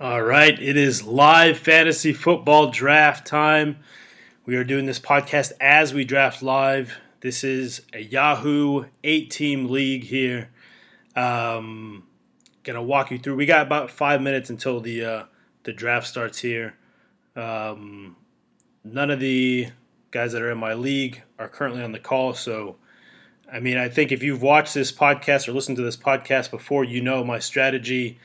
All right, it is live fantasy football draft time. We are doing this podcast as we draft live. This is a Yahoo eight team league here. Um, gonna walk you through. We got about five minutes until the uh, the draft starts here. Um, none of the guys that are in my league are currently on the call, so I mean, I think if you've watched this podcast or listened to this podcast before, you know my strategy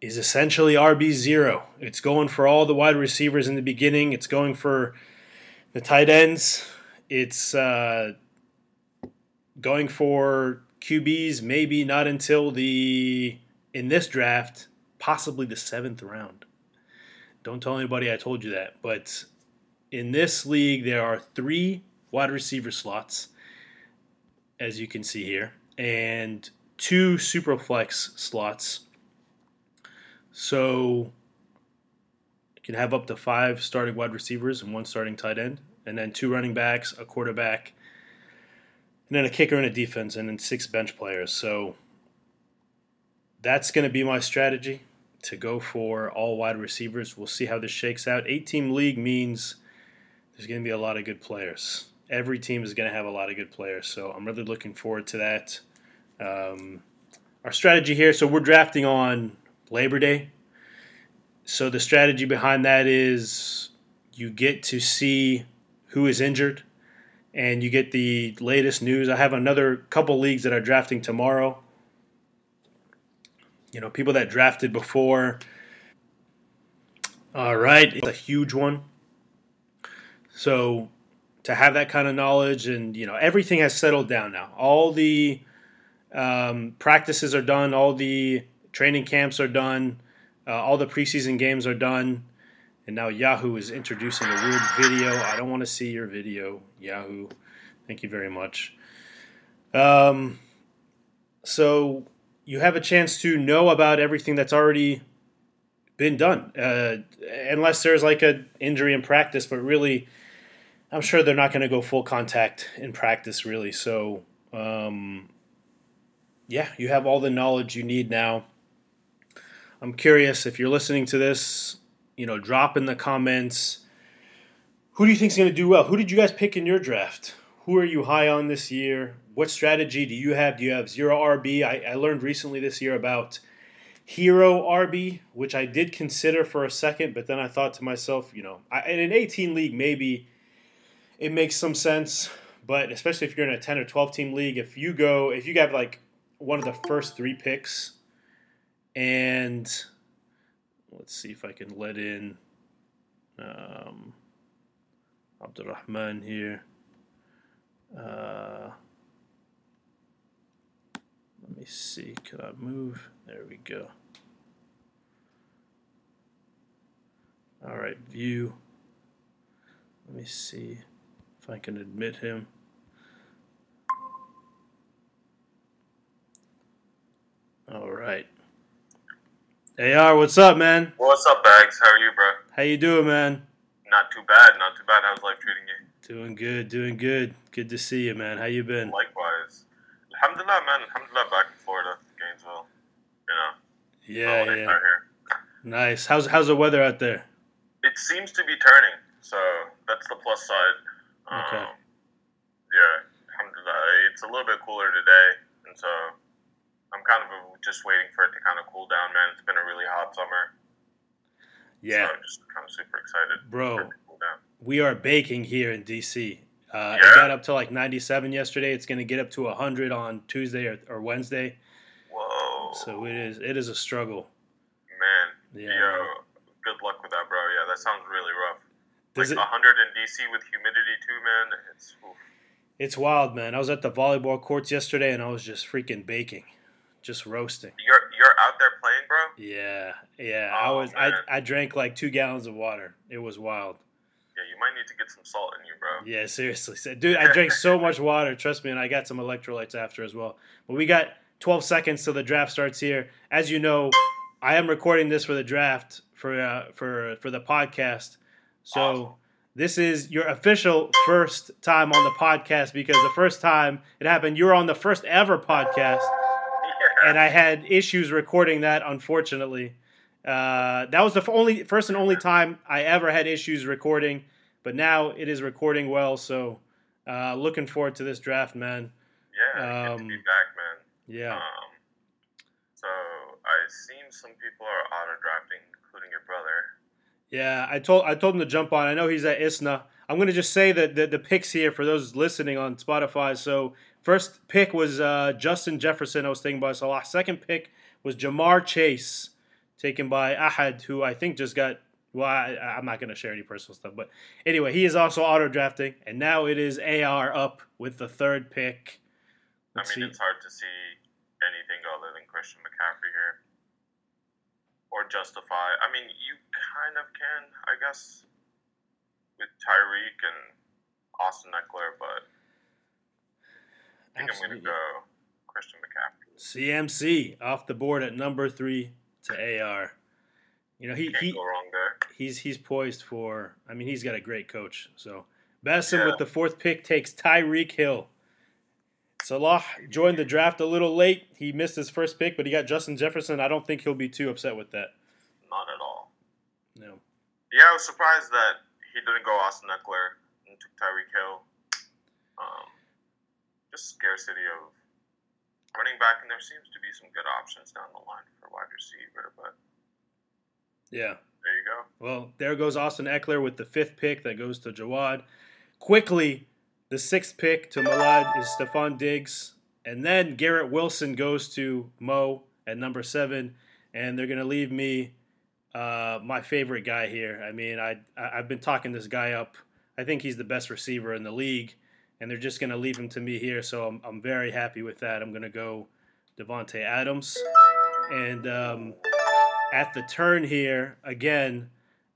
is essentially RB0. It's going for all the wide receivers in the beginning, it's going for the tight ends, it's uh, going for QBs, maybe not until the, in this draft, possibly the seventh round. Don't tell anybody I told you that. But in this league, there are three wide receiver slots, as you can see here, and two super flex slots so you can have up to five starting wide receivers and one starting tight end, and then two running backs, a quarterback, and then a kicker and a defense, and then six bench players. So that's going to be my strategy to go for all wide receivers. We'll see how this shakes out. Eight team league means there's going to be a lot of good players. Every team is going to have a lot of good players. So I'm really looking forward to that. Um, our strategy here so we're drafting on Labor Day. So the strategy behind that is you get to see who is injured and you get the latest news. I have another couple leagues that are drafting tomorrow. You know, people that drafted before. All right, it's a huge one. So to have that kind of knowledge and you know everything has settled down now. All the um, practices are done. All the Training camps are done. Uh, all the preseason games are done. And now Yahoo is introducing a weird video. I don't want to see your video, Yahoo. Thank you very much. Um, so you have a chance to know about everything that's already been done, uh, unless there's like an injury in practice. But really, I'm sure they're not going to go full contact in practice, really. So, um, yeah, you have all the knowledge you need now I'm curious if you're listening to this, you know, drop in the comments. Who do you think is going to do well? Who did you guys pick in your draft? Who are you high on this year? What strategy do you have? Do you have zero RB? I, I learned recently this year about hero RB, which I did consider for a second, but then I thought to myself, you know, I, in an 18 league, maybe it makes some sense. But especially if you're in a 10 or 12 team league, if you go, if you have like one of the first three picks and let's see if I can let in um, Abdurrahman here. Uh, let me see. Can I move? There we go. All right, view. Let me see if I can admit him. All right. AR, what's up, man? What's up, Bags? How are you, bro? How you doing, man? Not too bad, not too bad. How's life treating you? Doing good, doing good. Good to see you, man. How you been? Likewise. Alhamdulillah, man. Alhamdulillah, back in Florida, Gainesville. You know. Yeah, yeah. Nice. How's how's the weather out there? It seems to be turning, so that's the plus side. Okay. Um, yeah, alhamdulillah. It's a little bit cooler today, and so I'm kind of just waiting for it to kind of cool down, man. It's been a really hot summer. Yeah. So I'm just kind of super excited. Bro, cool we are baking here in DC. Uh, yeah. It got up to like 97 yesterday. It's going to get up to 100 on Tuesday or, or, Wednesday. Whoa. So it is it is a struggle. Man. Yeah. Yo, good luck with that, bro. Yeah, that sounds really rough. Does like it, 100 in DC with humidity too, man. It's oof. It's wild, man. I was at the volleyball courts yesterday and I was just freaking baking just roasting. You're you're out there playing, bro. Yeah, yeah. Oh, I was. Man. I I drank like two gallons of water. It was wild. Yeah, you might need to get some salt in you, bro. Yeah, seriously, dude. I drank so much water. Trust me, and I got some electrolytes after as well. But we got 12 seconds till the draft starts here. As you know, I am recording this for the draft for uh, for for the podcast. So. Awesome this is your official first time on the podcast because the first time it happened, you were on the first ever podcast and I had issues recording that, unfortunately. Uh, that was the only first and only time I ever had issues recording, but now it is recording well. So uh, looking forward to this draft, man. Yeah, um, be back, man. Yeah. Um, so I've seen some people are auto drafting, including your brother. Yeah, I told I told him to jump on. I know he's at ISNA. I'm going to just say that the, the picks here for those listening on Spotify. So first pick was uh, Justin Jefferson. I was thinking about Salah. Second pick was Ja'Marr Chase taken by Ahad, who I think just got. Well, I, am not going to share any personal stuff, but anyway, he is also auto drafting, and now it is AR up with the third pick. Let's I mean, see. it's hard to see anything other than Christian McCaffrey here, or justify. I mean, you kind of can, I guess, with Tyreek and Austin Ekeler, but I think Absolutely. I'm going to go Christian McCaffrey. CMC off the board at number three to AR. You know, he, Can't he he's he's poised for. I mean, he's got a great coach. So Bassam yeah. with the fourth pick takes Tyreek Hill. Salah joined the draft a little late. He missed his first pick, but he got Justin Jefferson. I don't think he'll be too upset with that. Not at all. No. Yeah, I was surprised that he didn't go Austin Ekeler and took Tyreek Hill. Just scarcity of running back, and there seems to be some good options down the line for wide receiver. But yeah, there you go. Well, there goes Austin Ekeler with the fifth pick that goes to Jawad. Quickly, the sixth pick to Malad is Stefon Diggs, and then Garrett Wilson goes to Mo at number seven, and they're gonna leave me. Uh, my favorite guy here. I mean, I, I I've been talking this guy up. I think he's the best receiver in the league and they're just going to leave him to me here. So I'm, I'm very happy with that. I'm going to go Davante Adams. And um, at the turn here, again,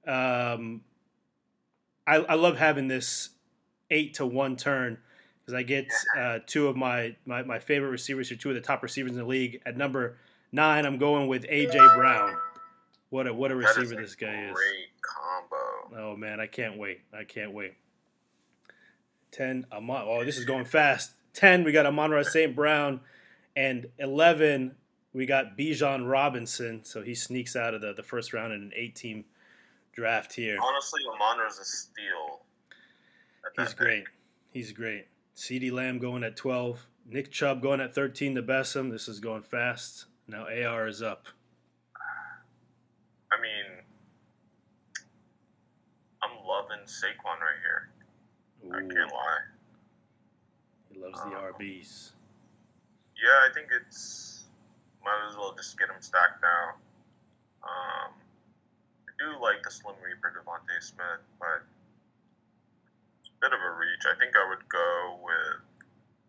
um, I, I, love having this eight to one turn because I get uh, two of my, my, my favorite receivers here, two of the top receivers in the league. At number nine, I'm going with AJ Brown. What a what a receiver this guy is! Great combo. Oh man, I can't wait! I can't wait. 10 Amon. Oh, this is going fast. 10, we got Amon-Ra St. Brown. And 11, we got Bijan Robinson. So he sneaks out of the, the first round in an eight team draft here. Honestly, Amon-Ra's a steal. He's great. He's great. CeeDee Lamb going at 12. Nick Chubb going at 13 to Bessem. This is going fast. Now AR is up. I mean, I'm loving Saquon right here. I can't lie. He loves the um, RBs. Yeah, I think it's might as well just get him stacked now. Um, I do like the Slim Reaper DeVonta Smith, but it's a bit of a reach. I think I would go with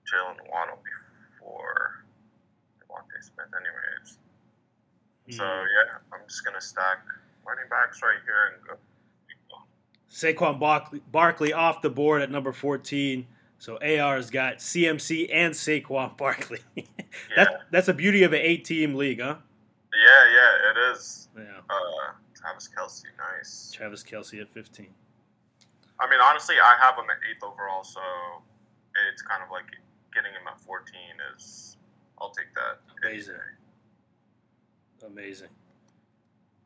Jaylen Waddle before DeVonta Smith, anyways. Mm. So hmm. yeah, I'm just gonna stack running backs right here and go Saquon Barkley, Barkley off the board at number 14. So AR's got CMC and Saquon Barkley. yeah. that, that's a beauty of an eight team league, huh? Yeah, yeah, it is. Yeah. Uh, Travis Kelce, nice. Travis Kelce at 15. I mean, honestly, I have him at eighth overall, so it's kind of like getting him at 14 is, I'll take that. Amazing. Amazing.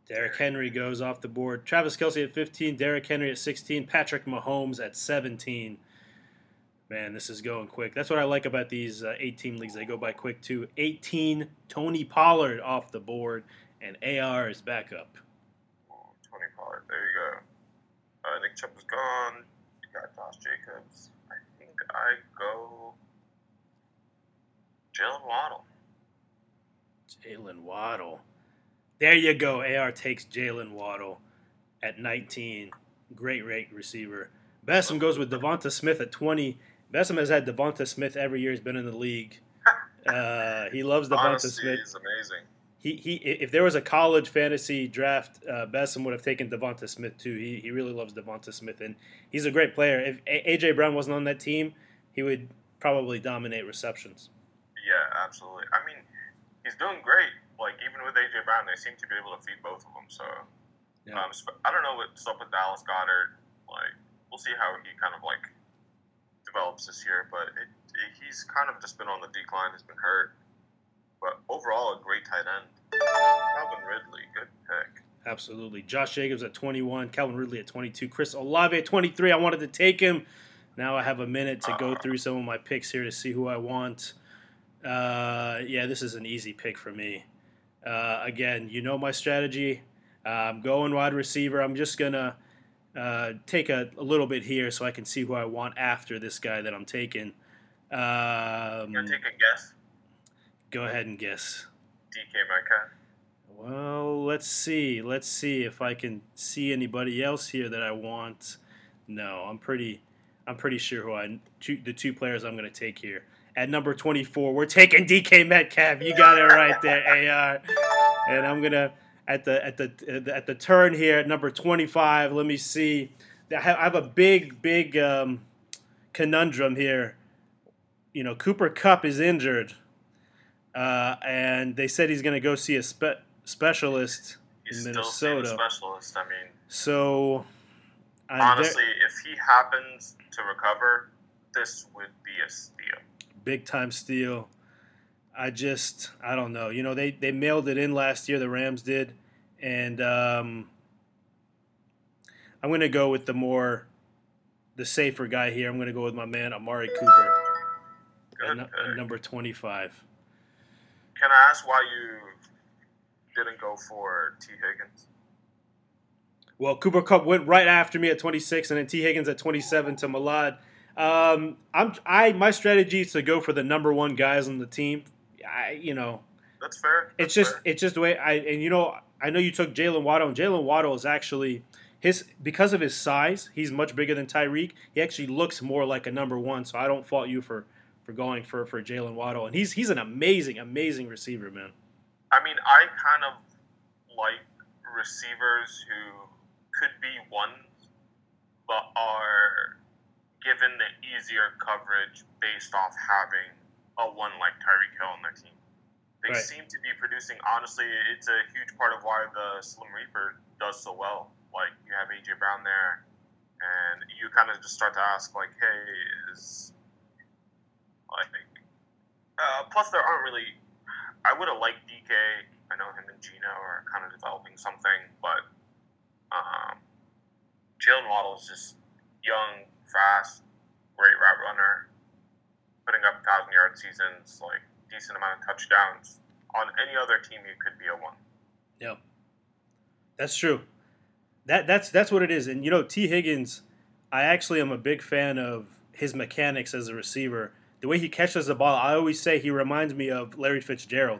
Derrick Henry goes off the board. Travis Kelce at 15, Derrick Henry at 16, Patrick Mahomes at 17. Man, this is going quick. That's what I like about these uh, eight team leagues. They go by quick too. 18, Tony Pollard off the board, and AR is back up. Tony Pollard, there you go. Uh, Nick Chubb is gone. You got Josh Jacobs. I think I go Jaylen Waddle. Jaylen Waddle. There you go. AR takes Jaylen Waddle at 19. Great rate receiver. Bessem goes with Devonta Smith at 20. Bessem has had Devonta Smith every year he's been in the league. Uh, he loves Devonta Smith. He's amazing. He, he, if there was a college fantasy draft, uh, Bessem would have taken Devonta Smith too. He, he really loves Devonta Smith, and he's a great player. If AJ Brown wasn't on that team, he would probably dominate receptions. Yeah, absolutely. I mean, he's doing great like even with AJ Brown, they seem to be able to feed both of them. So yeah. um, I don't know what's up with Dallas Goedert. Like we'll see how he kind of like develops this year, but it, it, he's kind of just been on the decline. He's been hurt, but overall a great tight end. Calvin Ridley, good pick. Absolutely. Josh Jacobs at 21, Calvin Ridley at 22, Chris Olave at 23. I wanted to take him. Now I have a minute to go through some of my picks here to see who I want. Uh, yeah, this is an easy pick for me. Uh, again, you know my strategy. Uh, I'm going wide receiver. I'm just going to uh, take a, a, little bit here so I can see who I want after this guy that I'm taking. Um, you take a guess? Go ahead and guess. DK Metcalf. Well, let's see. Let's see if I can see anybody else here that I want. No, I'm pretty. I'm pretty sure who I two, the two players I'm going to take here. At number 24, we're taking DK Metcalf. You got it right there, AR. And I'm gonna at the at the at the turn here at number 25. Let me see. I have, a big big um, conundrum here. You know, Cooper Kupp is injured, uh, and they said he's going to go see a spe- specialist he's in Minnesota. specialist. I mean, so honestly, if he happens to recover, this would be a steal. Big time steal. I just I don't know. You know they they mailed it in last year. The Rams did, and um, I'm going to go with the more the safer guy here. I'm going to go with my man Amari Cooper, Good at, at number 25. Can I ask why you didn't go for Tee Higgins? Well, Cooper Kupp went right after me at 26, and then Tee Higgins at 27 to Malad. Um, I'm I my strategy is to go for the number one guys on the team. I you know that's fair. That's it's just fair. it's just the way I and you know I know you took Jaylen Waddle and Jaylen Waddle is actually his because of his size he's much bigger than Tyreek. He actually looks more like a number one. So I don't fault you for for going for for Jalen Waddle and he's he's an amazing amazing receiver man. I mean I kind of like receivers who could be ones but are given the easier coverage based off having a one like Tyreek Hill on their team. They right. seem to be producing. Honestly, it's a huge part of why the Slim Reaper does so well. Like you have AJ Brown there, and you kind of just start to ask, like, hey, is I think. Uh, plus, there aren't really. I would have liked DK. I know him and Gino are kind of developing something, but um, Waddle is just young, fast, great route runner, putting up thousand yard seasons, like decent amount of touchdowns. On any other team, you could be a one. Yeah, that's true. That that's that's what it is. And you know, Tee Higgins, I actually am a big fan of his mechanics as a receiver. The way he catches the ball, I always say he reminds me of Larry Fitzgerald.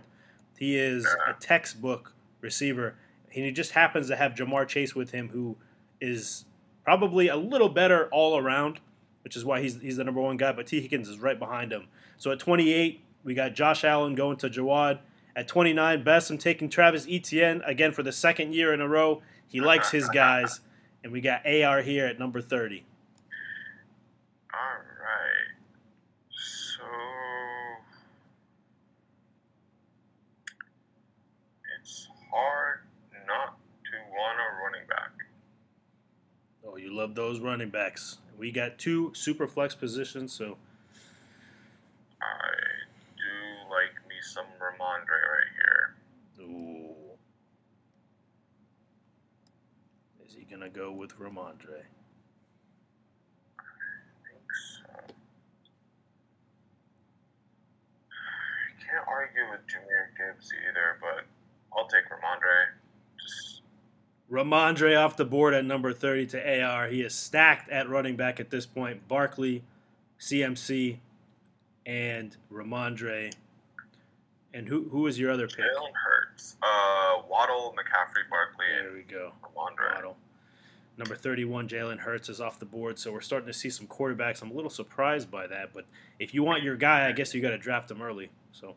He is a textbook receiver, and he just happens to have Ja'Marr Chase with him, who is probably a little better all around, which is why he's he's the number one guy. But Tee Higgins is right behind him. So at 28, we got Josh Allen going to Jawad. At 29, Best, I'm taking Travis Etienne again for the second year in a row. He likes his guys. And we got AR here at number 30. All right. So it's hard not to want a running back. Oh, you love those running backs. We got two super flex positions, so. I do like me some Rhamondre right here. Ooh. Is he going to go with Rhamondre? can't argue with Jahmyr Gibbs either, but I'll take Rhamondre. Rhamondre off the board at number 30 to AR. He is stacked at running back at this point. Barkley, CMC, and Rhamondre. And who who is your other pick? Jalen Hurts. Uh, Waddle, McCaffrey, Barkley. There we go. Rhamondre. Waddle. Number 31, Jalen Hurts is off the board, so we're starting to see some quarterbacks. I'm a little surprised by that, but if you want your guy, I guess you got to draft him early. So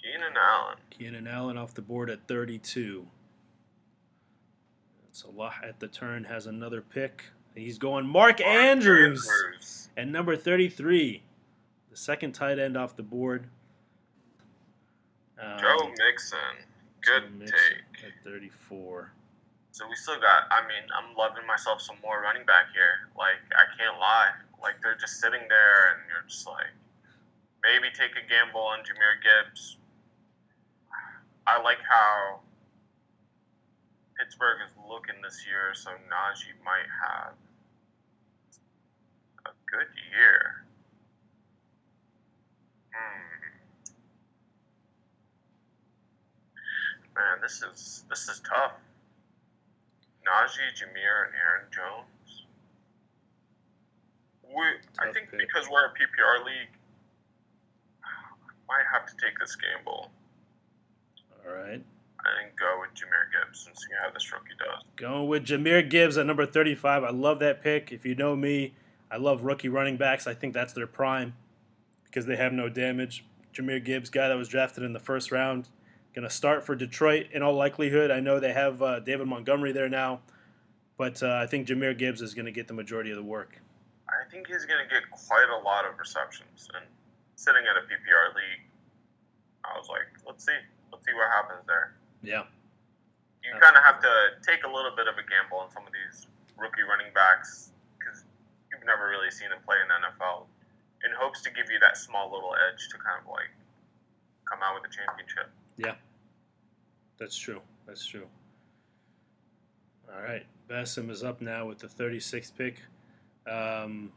Keenan Allen. Keenan Allen off the board at 32. Salah at the turn has another pick. He's going Mark, Mark Andrews, Andrews at number 33. The second tight end off the board. Um, Joe Mixon. Good Joe Mixon take. At 34. So we still got, I mean, I'm loving myself some more running back here. Like, I can't lie. Like, they're just sitting there and you're just like, maybe take a gamble on Jahmyr Gibbs. I like how Pittsburgh is looking this year, so Najee might have a good year. Hmm. Man, this is this is tough. Najee, Jahmyr, and Aaron Jones. We, I think pick. because we're a PPR league, I might have to take this gamble. All right. Think go with Jahmyr Gibbs and see how this rookie does. Going with Jahmyr Gibbs at number 35. I love that pick. If you know me, I love rookie running backs. I think that's their prime because they have no damage. Jahmyr Gibbs, guy that was drafted in the first round, going to start for Detroit in all likelihood. I know they have uh, David Montgomery there now, but uh, I think Jahmyr Gibbs is going to get the majority of the work. I think he's going to get quite a lot of receptions. And sitting at a PPR league, I was like, let's see. Let's see what happens there. Yeah. You kind of have to take a little bit of a gamble on some of these rookie running backs because you've never really seen them play in the NFL in hopes to give you that small little edge to kind of like come out with a championship. Yeah. That's true. That's true. All right. Bassem is up now with the 36th pick. Um,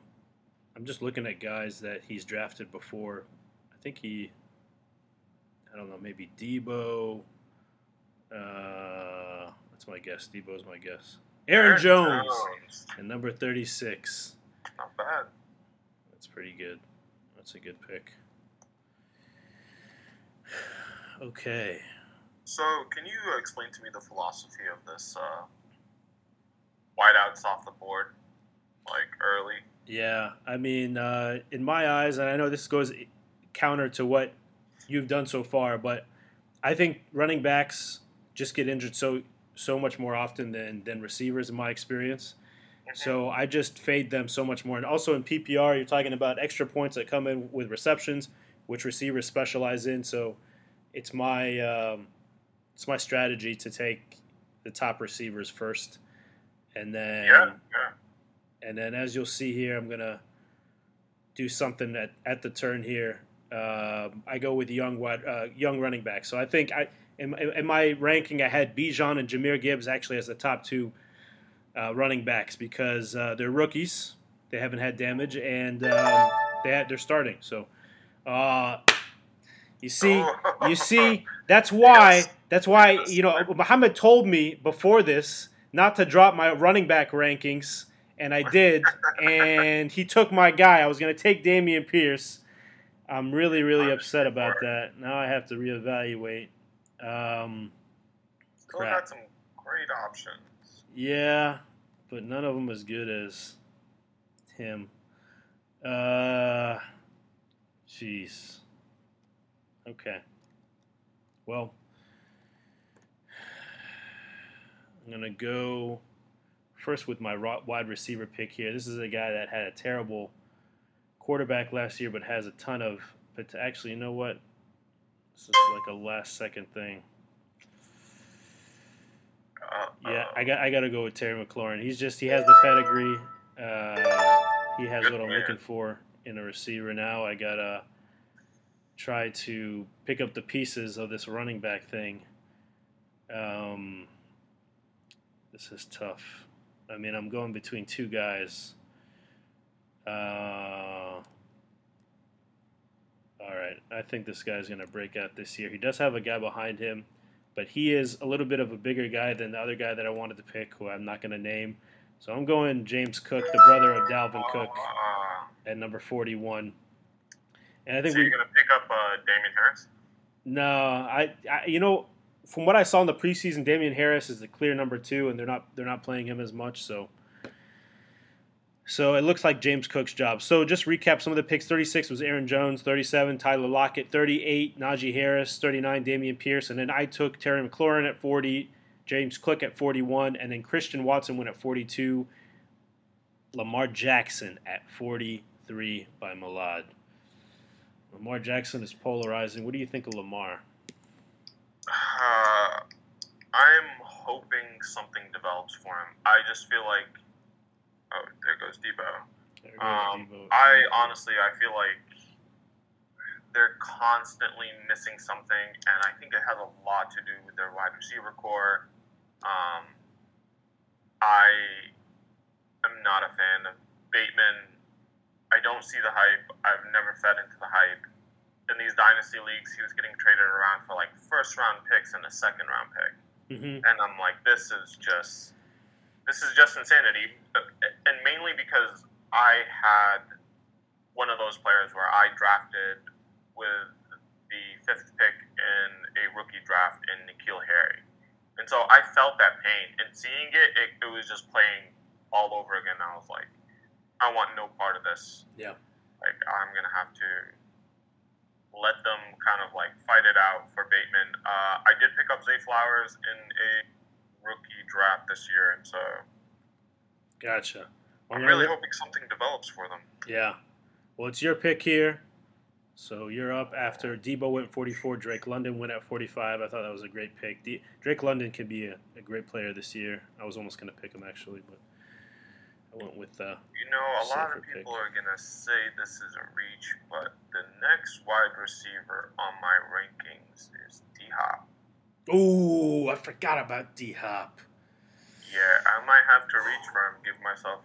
I'm just looking at guys that he's drafted before. I think he, I don't know, maybe Deebo. Uh, that's my guess. Deebo's my guess. Aaron, Aaron Jones, Jones and number 36. Not bad. That's pretty good. That's a good pick. Okay. So, can you explain to me the philosophy of this uh, wideouts off the board, like early? Yeah, I mean, uh, in my eyes, and I know this goes counter to what you've done so far, but I think running backs just get injured so so much more often than than receivers in my experience. Mm-hmm. So I just fade them so much more. And also in PPR, you're talking about extra points that come in with receptions, which receivers specialize in. So it's my um, it's my strategy to take the top receivers first, and then yeah, yeah. and then as you'll see here, I'm gonna do something at, at the turn here. Uh, I go with young wide, uh, young running back. So I think I in, my ranking I had Bijan and Jahmyr Gibbs actually as the top two uh, running backs because uh, they're rookies. They haven't had damage and um, they had, they're starting. So uh, you see, you see, that's why. That's why you know Muhammad told me before this not to drop my running back rankings, and I did. and he took my guy. I was going to take Dameon Pierce. I'm really, really upset about that. Now I have to reevaluate. Um, Still crap. got some great options. Yeah, but none of them as good as him. Uh, jeez. Okay. Well, I'm to go first with my wide receiver pick here. This is a guy that had a terrible quarterback last year, but has a ton of. But actually, you know what? This is like a last second thing. Yeah, I got I got to go with Terry McLaurin. He's just he has the pedigree. Uh, he has what I'm looking for in a receiver. Now I gotta try to pick up the pieces of this running back thing. Um, this is tough. I mean, I'm going between two guys. Uh, right, I think this guy's going to break out this year. He does have a guy behind him, but he is a little bit of a bigger guy than the other guy that I wanted to pick, who I'm not going to name. So I'm going James Cook, the brother of Dalvin Cook, at number 41. And I think so you're going to pick up uh, Damien Harris. No, I, I, you know, from what I saw in the preseason, Damien Harris is the clear number two, and they're not they're not playing him as much. So, so it looks like James Cook's job. So just recap some of the picks: 36 was Aaron Jones, 37 Tyler Lockett, 38 Najee Harris, 39 Dameon Pierce, and then I took Terry McLaurin at 40, James Cook at 41, and then Christian Watson went at 42. Lamar Jackson at 43 by Malad. Lamar Jackson is polarizing. What do you think of Lamar? Uh, I'm hoping something develops for him. I just feel like, oh, there goes Deebo. There goes um, Deebo. I honestly, I feel like they're constantly missing something, and I think it has a lot to do with their wide receiver corps. Um, I am not a fan of Bateman. I don't see the hype. I've never fed into the hype. In these dynasty leagues, he was getting traded around for like first round picks and a second round pick, Mm-hmm. and I'm like, this is just, this is just insanity. And mainly because I had one of those players where I drafted with the fifth pick in a rookie draft in N'Keal Harry. And so I felt that pain. And seeing it, it, it was just playing all over again. I was like, I want no part of this. Yeah. Like, I'm going to have to let them kind of like fight it out for Bateman. Uh, I did pick up Zay Flowers in a rookie draft this year. And so Gotcha. Well, I'm really hoping something develops for them. Yeah. Well, it's your pick here. So you're up after Deebo went 44, Drake London went at 45. I thought that was a great pick. D- Drake London could be a, a great player this year. I was almost going to pick him actually, but I went with uh, You know, a lot of pick. people are gonna say this is a reach, but the next wide receiver on my rankings is D Hop. Ooh, I forgot about D Hop. Yeah, I might have to reach for him. Give myself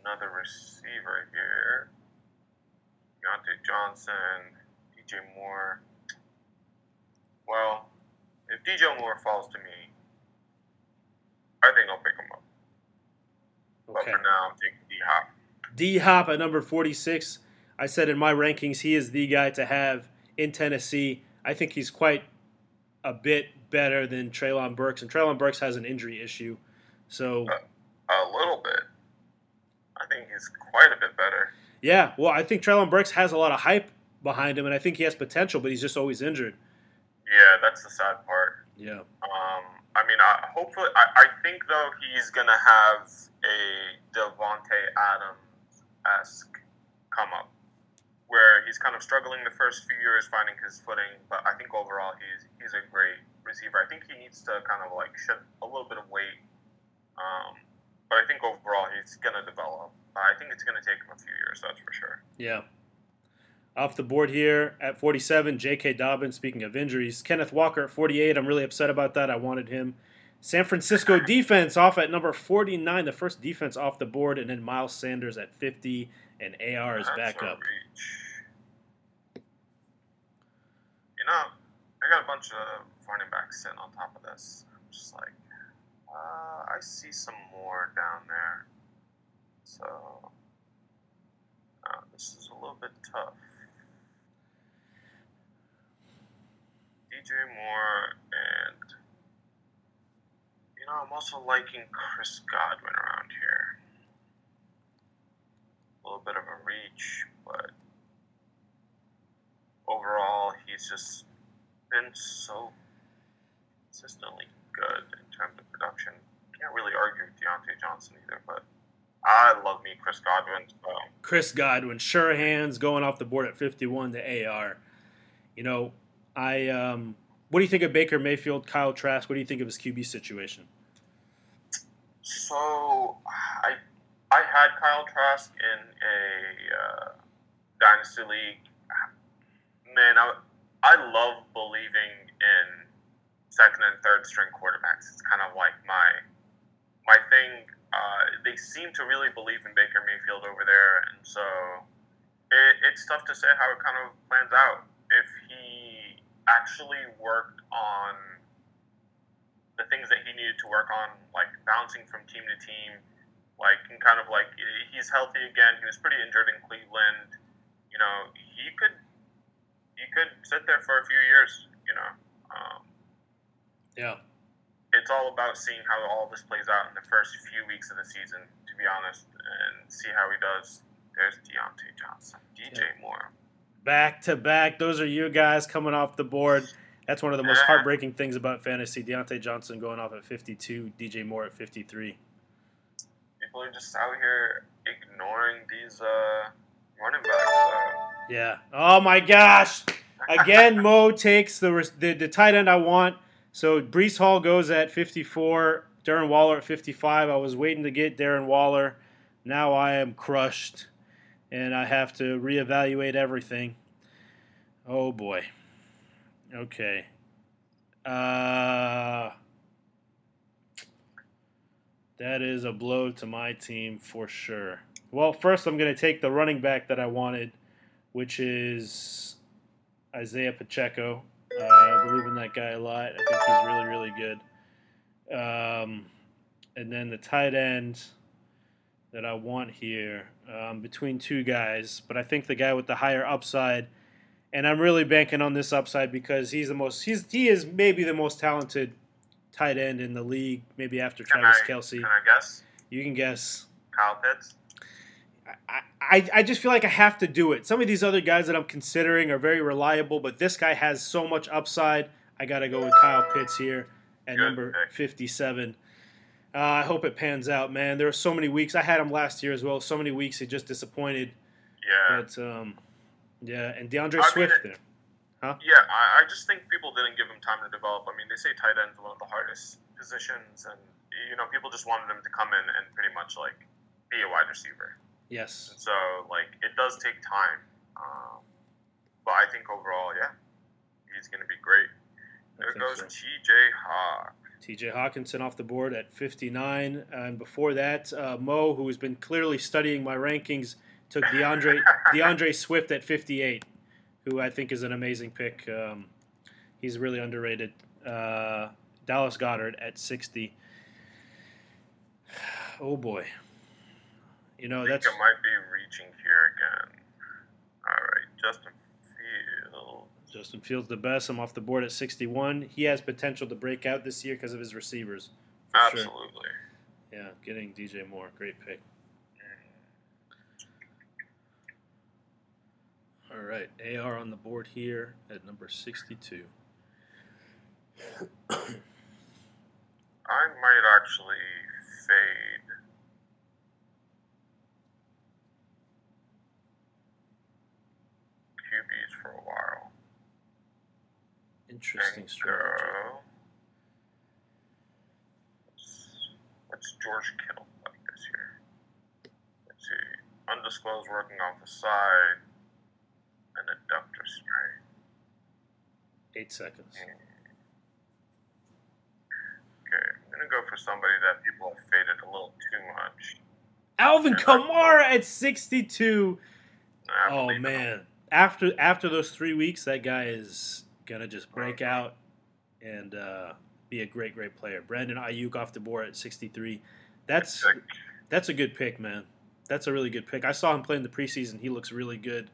another receiver here. Diontae Johnson, DJ Moore. Well, if DJ Moore falls to me, I think I'll pick him up. But Okay. for now, I'm taking D Hop. D Hop at number 46. I said in my rankings, he is the guy to have in Tennessee. I think he's quite a bit better than Treylon Burks, and Treylon Burks has an injury issue. So, A little bit. I think he's quite a bit better. yeah, well, I think Treylon Burks has a lot of hype behind him, and I think he has potential, but he's just always injured. Yeah, that's the sad part. Yeah. Um, I mean, I, hopefully, I, I think though he's gonna have a Davante Adams esque come up, where he's kind of struggling the first few years finding his footing, but I think overall he's he's a great receiver. I think he needs to kind of like shed a little bit of weight, um, but I think overall he's gonna develop. I think it's gonna take him a few years, that's for sure. Yeah. Off the board here at 47, J.K. Dobbins. Speaking of injuries, Kenneth Walker at 48. I'm really upset about that. I wanted him. San Francisco defense off at number 49, the first defense off the board, and then Miles Sanders at 50, and AR is That's back up. reach. You know, I got a bunch of running backs sitting on top of this. I'm just like, uh, I see some more down there. So, uh, this is a little bit tough. DJ Moore and, you know, I'm also liking Chris Godwin around here. A little bit of a reach, but overall, he's just been so consistently good in terms of production. Can't really argue with Diontae Johnson either, but I love me Chris Godwin. So Chris Godwin, sure hands going off the board at 51 to AR. You know, I um, what do you think of Baker Mayfield, Kyle Trask? What do you think of his QB situation? So I I had Kyle Trask in a uh, dynasty league. Man, I I love believing in second and third string quarterbacks. It's kind of like my my thing. Uh, they seem to really believe in Baker Mayfield over there, and so it, it's tough to say how it kind of plans out. If he actually worked on the things that he needed to work on, like bouncing from team to team, like and kind of like he's healthy again. He was pretty injured in Cleveland. You know, he could he could sit there for a few years. You know, um, Yeah. it's all about seeing how all this plays out in the first few weeks of the season. To be honest, and see how he does. There's Diontae Johnson, DJ Moore. Back to back. Those are you guys coming off the board. That's one of the most heartbreaking things about fantasy. Diontae Johnson going off at 52, DJ Moore at 53. People are just out here ignoring these uh, running backs. Uh, Yeah. Oh my gosh. Again, Mo takes the, the the tight end I want. So Breece Hall goes at 54. Darren Waller at 55. I was waiting to get Darren Waller. Now I am crushed, and I have to reevaluate everything. Oh boy. Okay. Uh. That is a blow to my team for sure. Well, first I'm going to take the running back that I wanted, which is Isaiah Pacheco. Uh, I believe in that guy a lot. I think he's really, really good. Um, and then the tight end that I want here um, between two guys, but I think the guy with the higher upside, and I'm really banking on this upside because he's the most he's he is maybe the most talented tight end in the league, maybe after Can Travis I- Kelce. Can I guess? You can guess. Kyle Pitts. I, I, just feel like I have to do it. Some of these other guys that I'm considering are very reliable, but this guy has so much upside. I got to go with Kyle Pitts here at Good number pick. 57. Uh, I hope it pans out, man. There were so many weeks. I had him last year as well. So many weeks he just disappointed. Yeah. But um, yeah, and D'Andre I Swift it- there. Yeah, I, I just think people didn't give him time to develop. I mean, they say tight end is one of the hardest positions, and you know, people just wanted him to come in and pretty much like be a wide receiver. Yes. So, like, it does take time. Um, but I think overall, yeah, he's going to be great. There goes so. T.J. Hawk. TJ Hockenson off the board at 59. And before that, uh, Mo, who has been clearly studying my rankings, took D'Andre D'Andre Swift at 58, who I think is an amazing pick. Um, he's really underrated. Uh, Dallas Goedert at 60. Oh boy. You know, I think that's I might be reaching here again. All right, Justin Fields. Justin Fields the best. I'm off the board at 61. He has potential to break out this year because of his receivers. For sure. Absolutely. Yeah, getting DJ Moore, great pick. Mm. All right, AR on the board here at number 62. I might actually fade. QBs for a while. Interesting And strategy. What's, George Kittle like this year? Let's see. Undisclosed working off the side. An adductor strain. Eight seconds. Hmm. Okay, I'm gonna go for somebody that people have faded a little too much. Alvin Kamara at 62. Oh him. man, after after those three weeks, that guy is gonna just break out and uh, be a great great player. Brandon Aiyuk off the board at 63. That's that's a good pick, man. That's a really good pick. I saw him play in the preseason. He looks really good.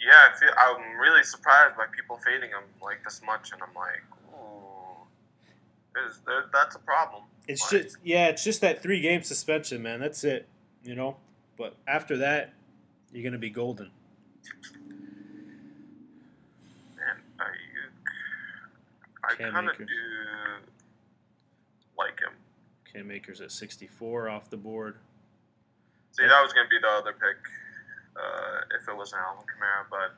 Yeah, I feel, I'm really surprised by people fading him like this much, and I'm like, ooh, there, that's a problem. It's Like, just yeah, it's just that three game suspension, man. That's it, you know. But after that, you're gonna be golden. man, Aiyuk, I kind of do like him. Cam Akers at 64 off the board. See, that was gonna be the other pick uh, if it wasn't Alvin Kamara, but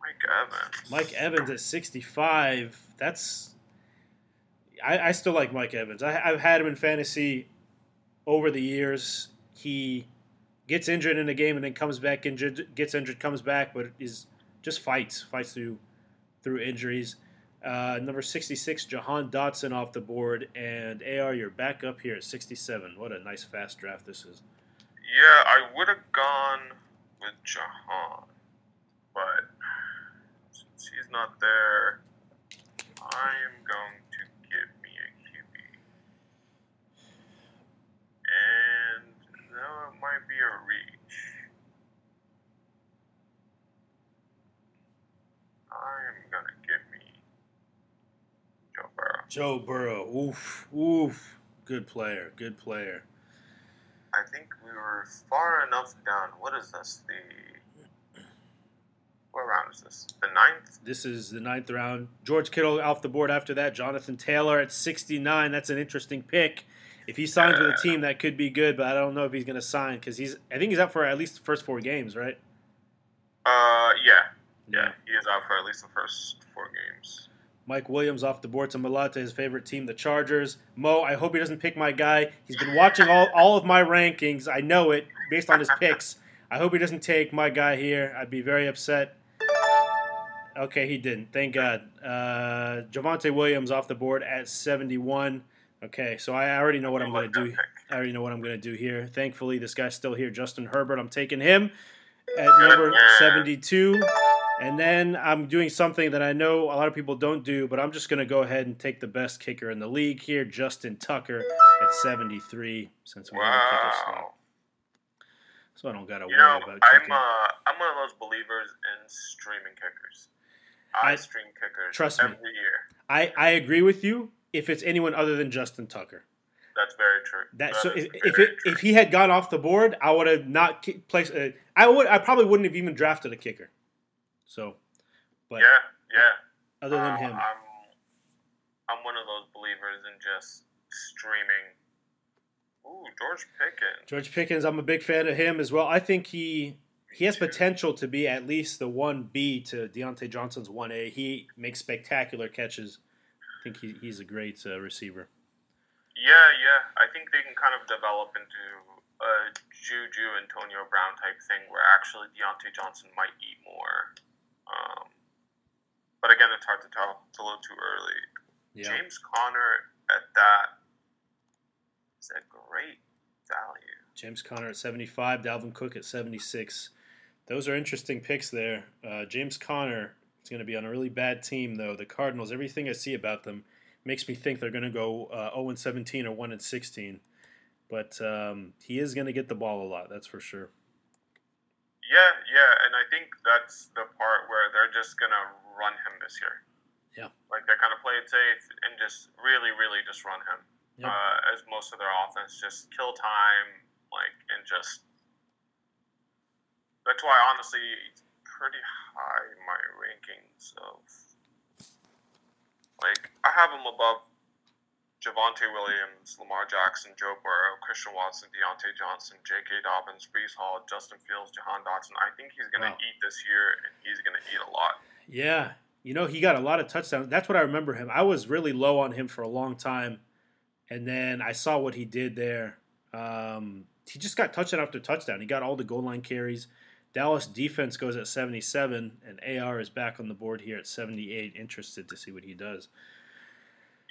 Mike Evans. Mike Evans at 65. That's I, I still like Mike Evans. I, I've had him in fantasy over the years. He gets injured in a game and then comes back injured, gets injured, comes back, but is just fights, fights through through injuries. Uh, number 66, Jahan Dotson off the board, and AR, you're back up here at 67. What a nice fast draft this is. Yeah, I would have gone with Jahan, but since he's not there, I'm going to give me a QB. And no, it might be a reach. I'm gonna give me Joe Burrow. Oof, oof, good player, good player. I think we were far enough down. What is this? The what round is this? The ninth. This is the ninth round. George Kittle off the board after that. Jonathan Taylor at 69. That's an interesting pick. If he signs with a team, that could be good, but I don't know if he's going to sign because he's. I think he's out for at least the first four games, right? Uh, yeah, yeah. He is out for at least the first four games. Mike Williams off the board to Malata, his favorite team, the Chargers. Mo, I hope he doesn't pick my guy. He's been watching all, all of my rankings. I know it based on his picks. I hope he doesn't take my guy here. I'd be very upset. Okay, he didn't. Thank God. Uh, Javonte Williams off the board at 71. Okay, so I already know what I'm going to do. I already know what I'm going to do here. Thankfully, this guy's still here, Justin Herbert. I'm taking him at number 72. And then I'm doing something that I know a lot of people don't do, but I'm just going to go ahead and take the best kicker in the league here, Justin Tucker at 73, since we wow. have a kicker slot. So I don't got to worry know, about kicking. I'm, uh, I'm one of those believers in streaming kickers. I, I stream kickers trust every me. year. I, I agree with you if it's anyone other than Justin Tucker. That's very true. That, that so if, if it if he had gone off the board, I would have not placed. Uh, I would I probably wouldn't have even drafted a kicker. So, but yeah, yeah. Other than uh, him, I'm I'm one of those believers in just streaming. Ooh, George Pickens. George Pickens, I'm a big fan of him as well. I think he he has potential to be at least the one B to Diontae Johnson's one A. He makes spectacular catches. I think he, he's a great uh, receiver. Yeah, yeah. I think they can kind of develop into a Juju Antonio Brown type thing where actually Diontae Johnson might eat more. Um, but again, it's hard to tell. It's a little too early. Yeah. James Conner at that is a great value. James Conner at 75, Dalvin Cook at 76. Those are interesting picks there. Uh, James Conner is going to be on a really bad team, though. The Cardinals, everything I see about them makes me think they're going to go uh, 0 17 or 1 16. But um, he is going to get the ball a lot, that's for sure. Yeah, yeah, and I think that's the part where they're just gonna run him this year. Yeah, like they kind of play it safe and just really, really just run him. Yep. Uh, as most of their offense just kill time, like and just. That's why, honestly, it's pretty high my rankings of. Like I have him above Javonte Williams, Lamar Jackson, Joe Burrow, Christian Watson, Diontae Johnson, J.K. Dobbins, Breece Hall, Justin Fields, Jahan Dotson. I think he's going to wow. eat this year, and he's going to eat a lot. Yeah. You know, he got a lot of touchdowns. That's what I remember him. I was really low on him for a long time. And then I saw what he did there. Um, he just got touchdown after touchdown. He got all the goal line carries. Dallas defense goes at 77, and AR is back on the board here at 78. Interested to see what he does.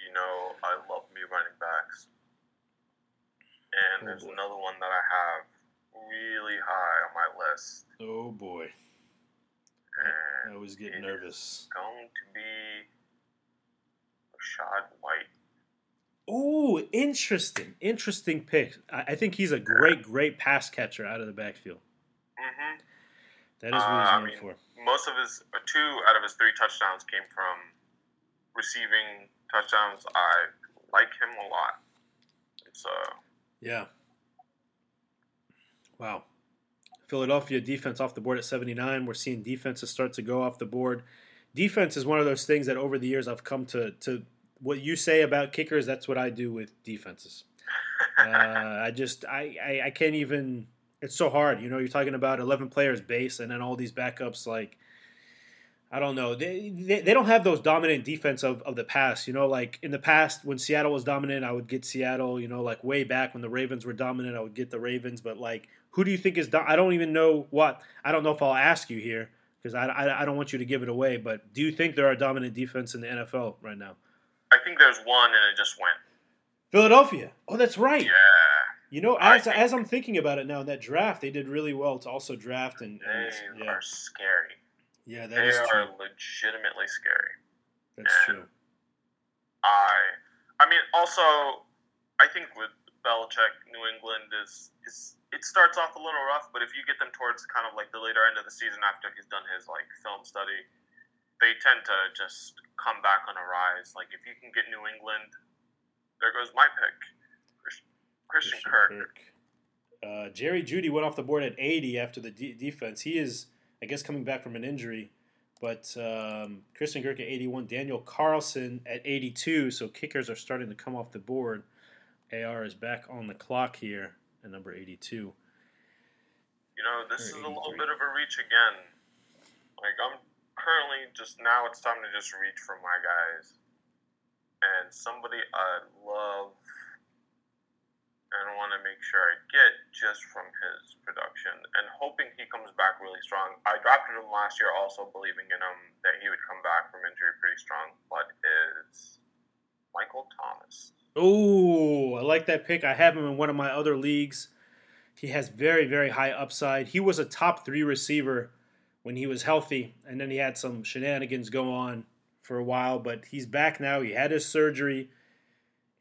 You know, I love me running backs. And oh there's boy. another one that I have really high on my list. Oh boy. And I always get nervous. Going to be Rachaad White. Oh, interesting, interesting pick. I, think he's a great, great pass catcher out of the backfield. Mm-hmm. That is what he's uh, known I mean, for. Most of his, uh, two out of his three touchdowns came from receiving touchdowns. I like him a lot. So yeah. Wow. Philadelphia defense off the board at 79. We're seeing defenses start to go off the board. Defense is one of those things that over the years I've come to to what you say about kickers. That's what I do with defenses. uh, I just I, I I can't even. It's so hard. You know, you're talking about 11 players base and then all these backups like I don't know. They, they, they don't have those dominant defense of, of the past. You know, like in the past when Seattle was dominant, I would get Seattle. You know, like way back when the Ravens were dominant, I would get the Ravens. But like, who do you think is? Do- I don't even know what. I don't know if I'll ask you here because I, I, I don't want you to give it away. But do you think there are dominant defense in the NFL right now? I think there's one, and it just went. Philadelphia. Oh, that's right. Yeah. You know, as as I'm thinking about it now, in that draft, they did really well to also draft and, and they yeah. are scary. Yeah, that they is are legitimately scary. That's and true. I, I mean, also, I think with Belichick, New England is is it starts off a little rough, but if you get them towards kind of like the later end of the season after he's done his like film study, they tend to just come back on a rise. Like if you can get New England, there goes my pick, Christian, Christian, Kirk. Kirk. Uh, Jerry Jeudy went off the board at 80 after the de- defense. He is I guess coming back from an injury. But um, Christian Kirk at 81, Daniel Carlson at 82. So kickers are starting to come off the board. AR is back on the clock here at number 82. You know, this is a little bit of a reach again. Like, I'm currently just now it's time to just reach for my guys. And somebody I love and want to make sure I get just from his production and hoping he comes back really strong. I drafted him last year also believing in him that he would come back from injury pretty strong, but is Michael Thomas. Oh, I like that pick. I have him in one of my other leagues. He has very, very high upside. He was a top three receiver when he was healthy, and then he had some shenanigans go on for a while, but he's back now. He had his surgery,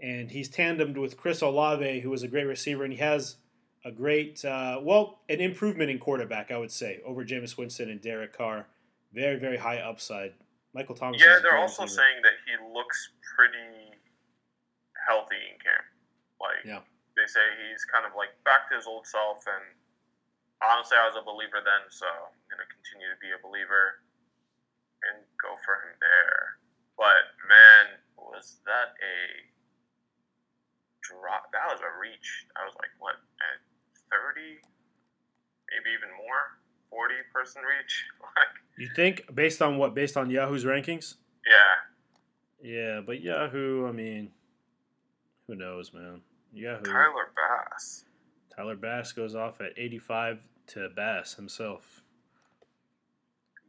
and he's tandemed with Chris Olave, who was a great receiver, and he has a great, uh, well, an improvement in quarterback, I would say, over Jameis Winston and Derek Carr. Very, very high upside. Michael Thomas. Yeah, they're also receiver. saying that he looks pretty healthy in camp. Like, yeah. they say he's kind of like back to his old self, and honestly, I was a believer then, so I'm gonna continue to be a believer and go for him there. But man, was that a drop? That was a reach. I was like, what at thirty, maybe even more, forty person reach. you think based on what? Based on Yahoo's rankings? Yeah. Yeah, but Yahoo, I mean, who knows, man? Yahoo. Tyler Bass. Tyler Bass goes off at 85 to Bass himself.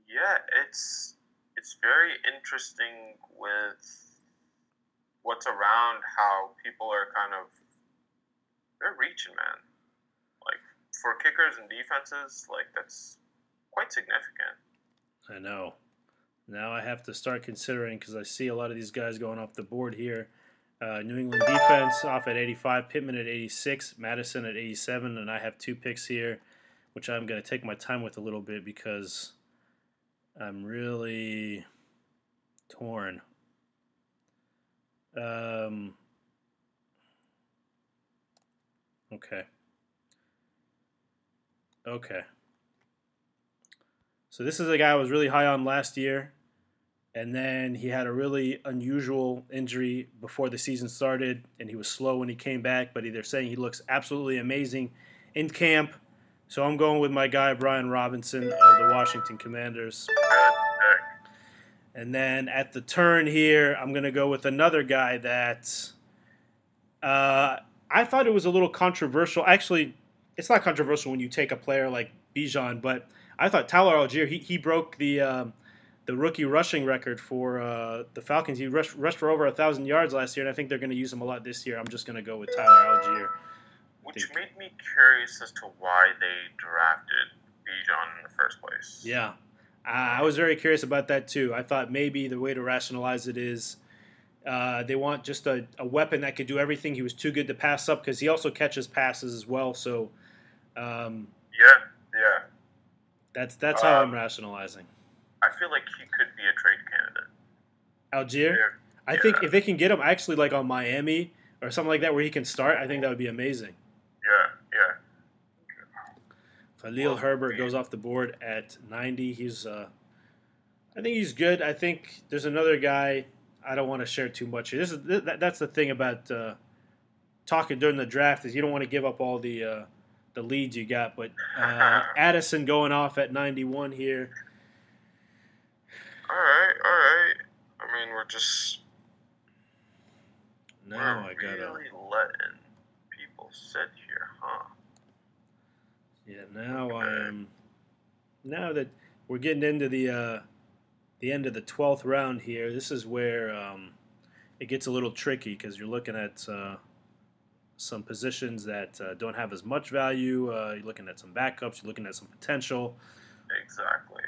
Yeah, it's it's very interesting with what's around how people are kind of they're reaching, man. Like for kickers and defenses, like that's quite significant. I know. Now I have to start considering because I see a lot of these guys going off the board here. Uh, New England defense off at 85, Pittman at 86, Madison at 87, and I have two picks here, which I'm going to take my time with a little bit because I'm really torn. Um, okay. Okay. So this is a guy I was really high on last year and then he had a really unusual injury before the season started, and he was slow when he came back. But they're saying he looks absolutely amazing in camp. So I'm going with my guy Brian Robinson of the Washington Commanders. And then at the turn here, I'm going to go with another guy that uh, I thought it was a little controversial. Actually, it's not controversial when you take a player like Bijan, but I thought Tyler Allgeier he, he broke the um, the rookie rushing record for uh, the Falcons. He rushed, rushed for over a thousand yards last year, and I think they're going to use him a lot this year. I'm just going to go with Tyler Allgeier. Which made me curious as to why they drafted Bijan in the first place. Yeah, I was very curious about that too. I thought maybe the way to rationalize it is uh, they want just a, a, weapon that could do everything. He was too good to pass up because he also catches passes as well. So, um, yeah, yeah, that's that's how I'm rationalizing. I feel like he could be a trade candidate. Allgeier? Yeah. I yeah. think if they can get him actually like on Miami or something like that where he can start, I think that would be amazing. Yeah, yeah. Khalil well, Herbert goes off the board at 90. He's uh I think he's good. I think there's another guy I don't want to share too much. This is that's the thing about uh, talking during the draft is you don't want to give up all the uh, the leads you got. But uh, Addison going off at 91 here. All right, all right. I mean, we're just now I gotta really letting people sit here, huh? Yeah, now okay. I am. Now that we're getting into the uh, the end of the twelfth round here, this is where um, it gets a little tricky because you're looking at uh, some positions that uh, don't have as much value. Uh, you're looking at some backups. You're looking at some potential. Exactly.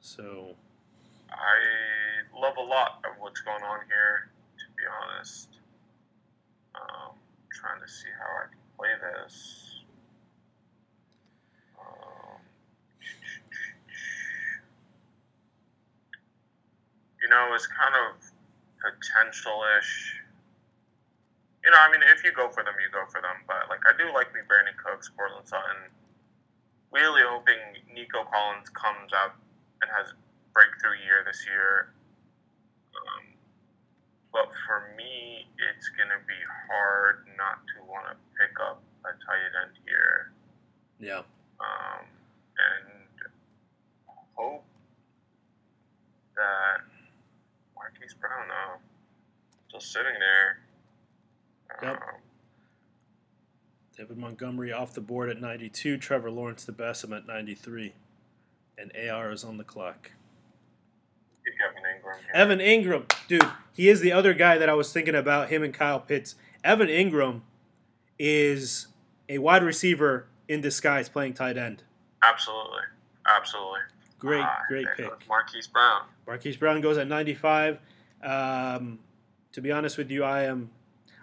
So I love a lot of what's going on here, to be honest. Um, trying to see how I can play this. Um, you know, it's kind of potential-ish. You know, I mean, if you go for them, you go for them. But like, I do like me Brandin Cooks, Courtland Sutton. Really hoping Nico Collins comes out and has breakthrough year this year. Um, but for me, it's going to be hard not to want to pick up a tight end here. Yeah. Um, and hope that Marquise Brown, though, still sitting there. Yep. Um, David Montgomery off the board at 92. Trevor Lawrence the best at 93. And AR is on the clock. Kevin Engram. Here. Evan Engram, dude, he is the other guy that I was thinking about. Him and Kyle Pitts. Evan Engram is a wide receiver in disguise, playing tight end. Absolutely, absolutely. Great, uh, great pick. Marquise Brown. Marquise Brown goes at 95. Um, to be honest with you, I am.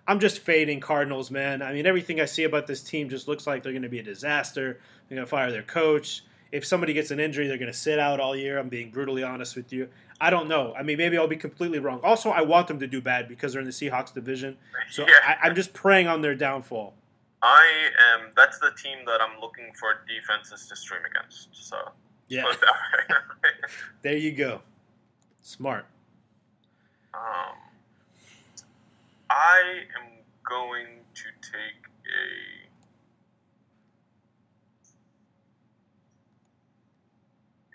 I'm just fading Cardinals, man. I mean, everything I see about this team just looks like they're going to be a disaster. They're going to fire their coach. If somebody gets an injury, they're going to sit out all year. I'm being brutally honest with you. I don't know. I mean, maybe I'll be completely wrong. Also, I want them to do bad because they're in the Seahawks division. So yeah. I, I'm just praying on their downfall. I am. That's the team that I'm looking for defenses to stream against. So yeah, there you go. Smart. Um, I am going to take a.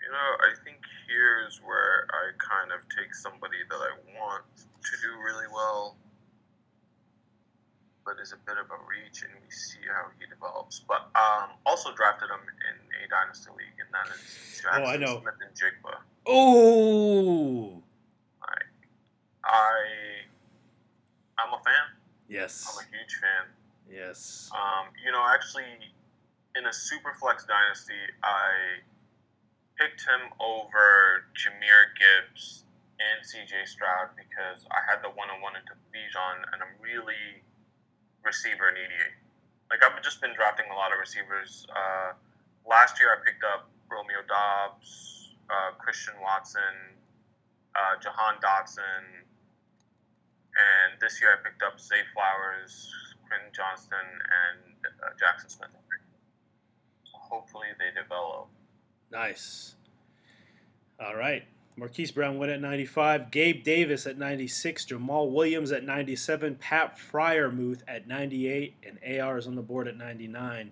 You know, I think here's where I kind of take somebody that I want to do really well but is a bit of a reach, and we see how he develops. But um, also drafted him in a dynasty league, and that is Jaxon oh, I know. Smith-Njigba. Oh, I, I, I'm a fan. Yes, I'm a huge fan. Yes. Um, you know, actually, in a super flex dynasty, I picked him over Jahmyr Gibbs and CJ Stroud because I had the one on one into Bijan, and I'm really receiver EDA. Like I've just been drafting a lot of receivers. Uh, last year I picked up Romeo Doubs, uh, Christian Watson, uh, Jahan Dotson, and this year I picked up Zay Flowers, Quentin Johnston, and uh, Jaxon Smith. So hopefully they develop. Nice. All right. Marquise Brown went at 95. Gabe Davis at 96. Jamaal Williams at 97. Pat Freiermuth at 98. And AR is on the board at 99.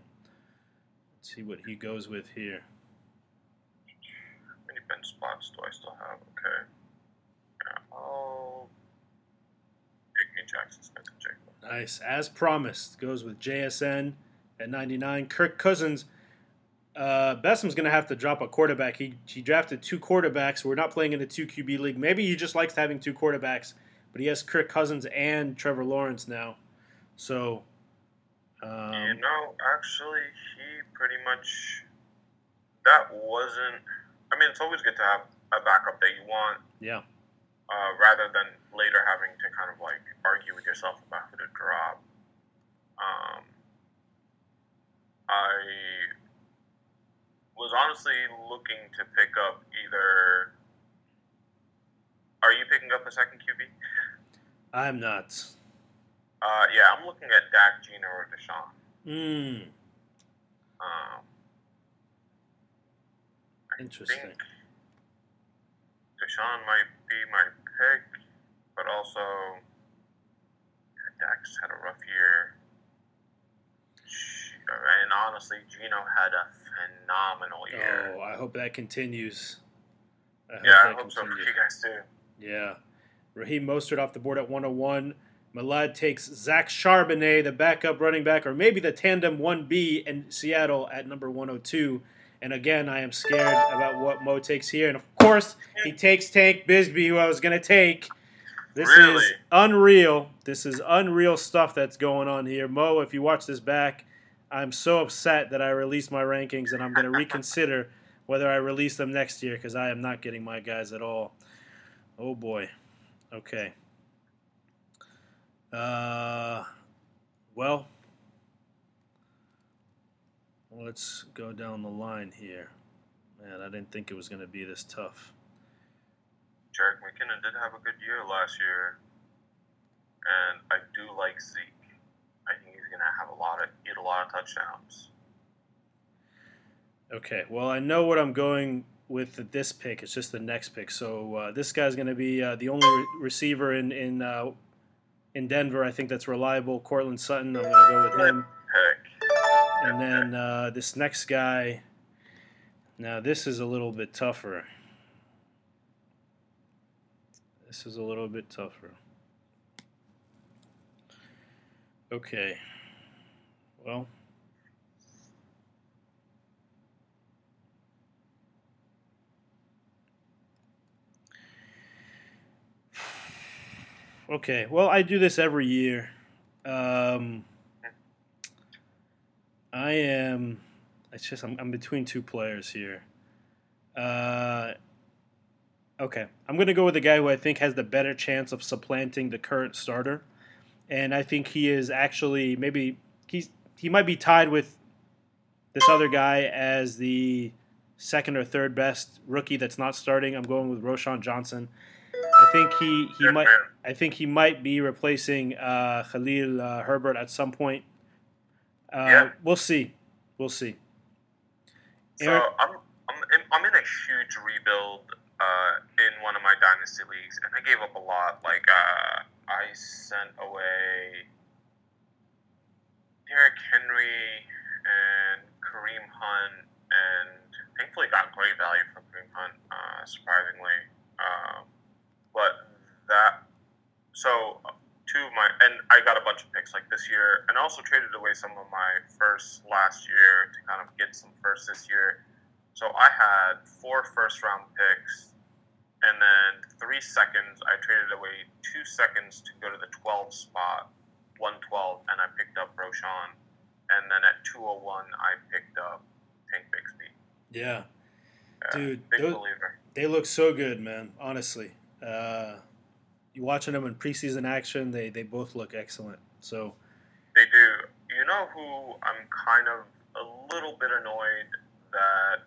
Let's see what he goes with here. How many bench spots do I still have? Okay. Yeah. Jaxon Smith Nice. As promised, goes with JSN at 99. Kirk Cousins uh, Bessem's going to have to drop a quarterback. He, he drafted two quarterbacks. We're not playing in a two QB league. Maybe he just likes having two quarterbacks, but he has Kirk Cousins and Trevor Lawrence now. So, um, you know, actually, he pretty much that wasn't. I mean, it's always good to have a backup that you want. Yeah. Uh, rather than later having to kind of like argue with yourself about who to drop. Um, I was honestly looking to pick up either. Are you picking up a second QB? I'm not. Uh, yeah, I'm looking at Dak, Geno, or Deshaun. Hmm. Um, Interesting. Deshaun might be my also Dak's had a rough year. And honestly, Geno had a phenomenal oh, year. Oh, I hope that continues. I hope yeah, I hope continues. so for you guys too. Yeah. Raheem Mostert off the board at 101. Malad takes Zach Charbonnet, the backup running back, or maybe the tandem 1B in Seattle at number 102. And again, I am scared about what Mo takes here. And of course, he takes Tank Bigsby, who I was going to take. This really? is unreal. This is unreal stuff that's going on here. Mo, if you watch this back, I'm so upset that I released my rankings, and I'm going to reconsider whether I release them next year because I am not getting my guys at all. Oh boy. Okay. Uh, well, let's go down the line here. Man, I didn't think it was going to be this tough. Jerick McKinnon did have a good year last year, and I do like Zeke I think he's going to have a lot of get a lot of touchdowns. Okay, well, I know what I'm going with this pick. It's just the next pick. So uh, this guy's going to be uh, the only re- receiver in in uh, in Denver. I think that's reliable. Courtland Sutton. I'm going to go with him. And then uh, this next guy. Now this is a little bit tougher. This is a little bit tougher. Okay. Well, okay. Well, I do this every year. Um, I am. It's just I'm, I'm between two players here. Uh, okay, I'm gonna go with the guy who I think has the better chance of supplanting the current starter, and I think he is actually maybe he's he might be tied with this other guy as the second or third best rookie that's not starting. I'm going with Roschon Johnson. I think he, he might I think he might be replacing uh, Khalil uh, Herbert at some point. Uh, yeah. We'll see. We'll see. So I'm I'm in, I'm in a huge rebuild uh, in one of my dynasty leagues, and I gave up a lot. Like uh, I sent away Derrick Henry and Kareem Hunt, and thankfully got great value from Kareem Hunt, uh, surprisingly. Um, but that so two of my and I got a bunch of picks like this year, and also traded away some of my first last year to kind of get some first this year. So I had four first round picks, and then three seconds. I traded away two seconds to go to the 12 spot, 112, and I picked up Roschon. And then at 201, I picked up Tank Bigsby. Yeah. yeah Dude, those, they look so good, man. Honestly, uh, you watching them in preseason action, they they both look excellent. So they do. You know who I'm kind of a little bit annoyed that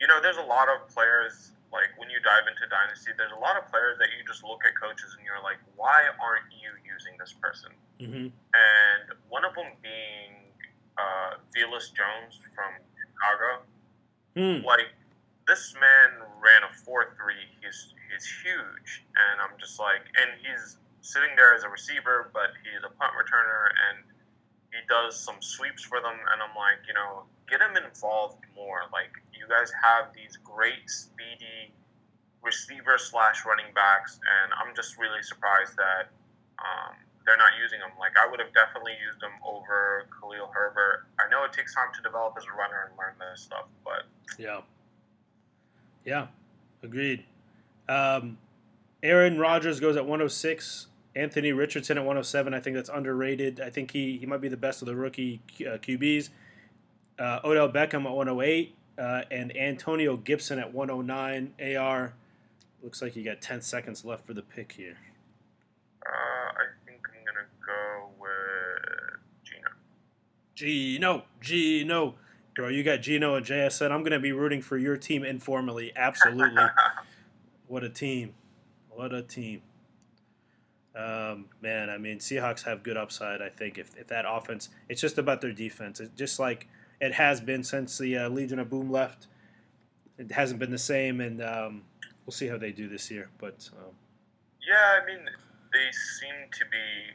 you know there's a lot of players like when you dive into dynasty there's a lot of players that you just look at coaches and you're like why aren't you using this person mm-hmm. and one of them being uh, Jones from Chicago mm. like this man ran a 4-3 he's is huge, and I'm just like, and he's sitting there as a receiver, but he's a punt returner, and he does some sweeps for them, and I'm like, you know, get him involved more. Like you guys have these great speedy receiver slash running backs, and I'm just really surprised that um, they're not using them. Like I would have definitely used them over Khalil Herbert. I know it takes time to develop as a runner and learn this stuff, but yeah, yeah, agreed. Um, Aaron Rodgers goes at 106. Anthony Richardson at 107. I think that's underrated. I think he, he might be the best of the rookie uh, QBs. Uh, Odell Beckham at 108. Uh, and Antonio Gibson at 109. AR looks like you got 10 seconds left for the pick here. Uh, I think I'm going to go with Geno. Geno. Geno. Bro, you got Geno and JSN. I'm going to be rooting for your team informally. Absolutely. What a team. What a team. Um, man, I mean, Seahawks have good upside, I think, if, if that offense, it's just about their defense. It's just like it has been since the uh, Legion of Boom left. It hasn't been the same, and um, we'll see how they do this year. But um, yeah, I mean, they seem to be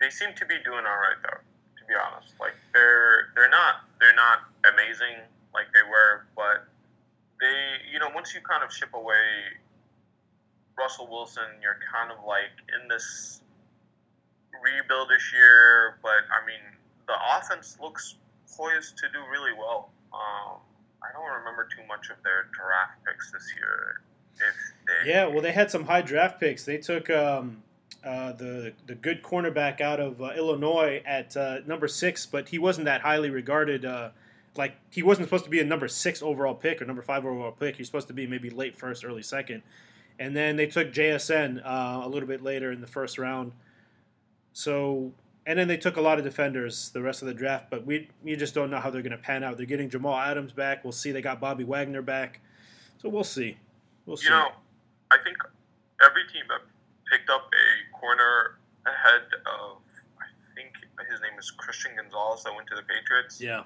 they seem to be doing all right, though. To be honest, like they're they're not they're not amazing like they were, but they, you know, once you kind of ship away Russell Wilson, you're kind of like in this rebuild this year. But I mean, the offense looks poised to do really well. Um, I don't remember too much of their draft picks this year. They, yeah, well, they had some high draft picks. They took um, uh, the the good cornerback out of uh, Illinois at uh, number six, but he wasn't that highly regarded uh, like he wasn't supposed to be a number six overall pick or number five overall pick. He's supposed to be maybe late first, early second. And then they took JSN uh, a little bit later in the first round. So, and then they took a lot of defenders the rest of the draft, but we we just don't know how they're going to pan out. They're getting Jamal Adams back. We'll see. They got Bobby Wagner back, so we'll see. We'll see. You know, I think every team that picked up a corner ahead of, I think his name is Christian Gonzalez that went to the Patriots. Yeah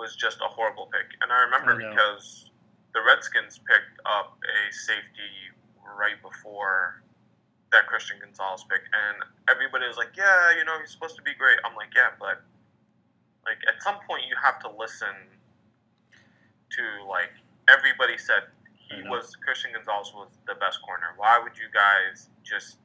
was just a horrible pick. And I remember I because the Redskins picked up a safety right before that Christian Gonzalez pick, and everybody was like, "Yeah, you know, he's supposed to be great." I'm like, "Yeah, but like at some point you have to listen to like everybody said he was Christian Gonzalez was the best corner. Why would you guys just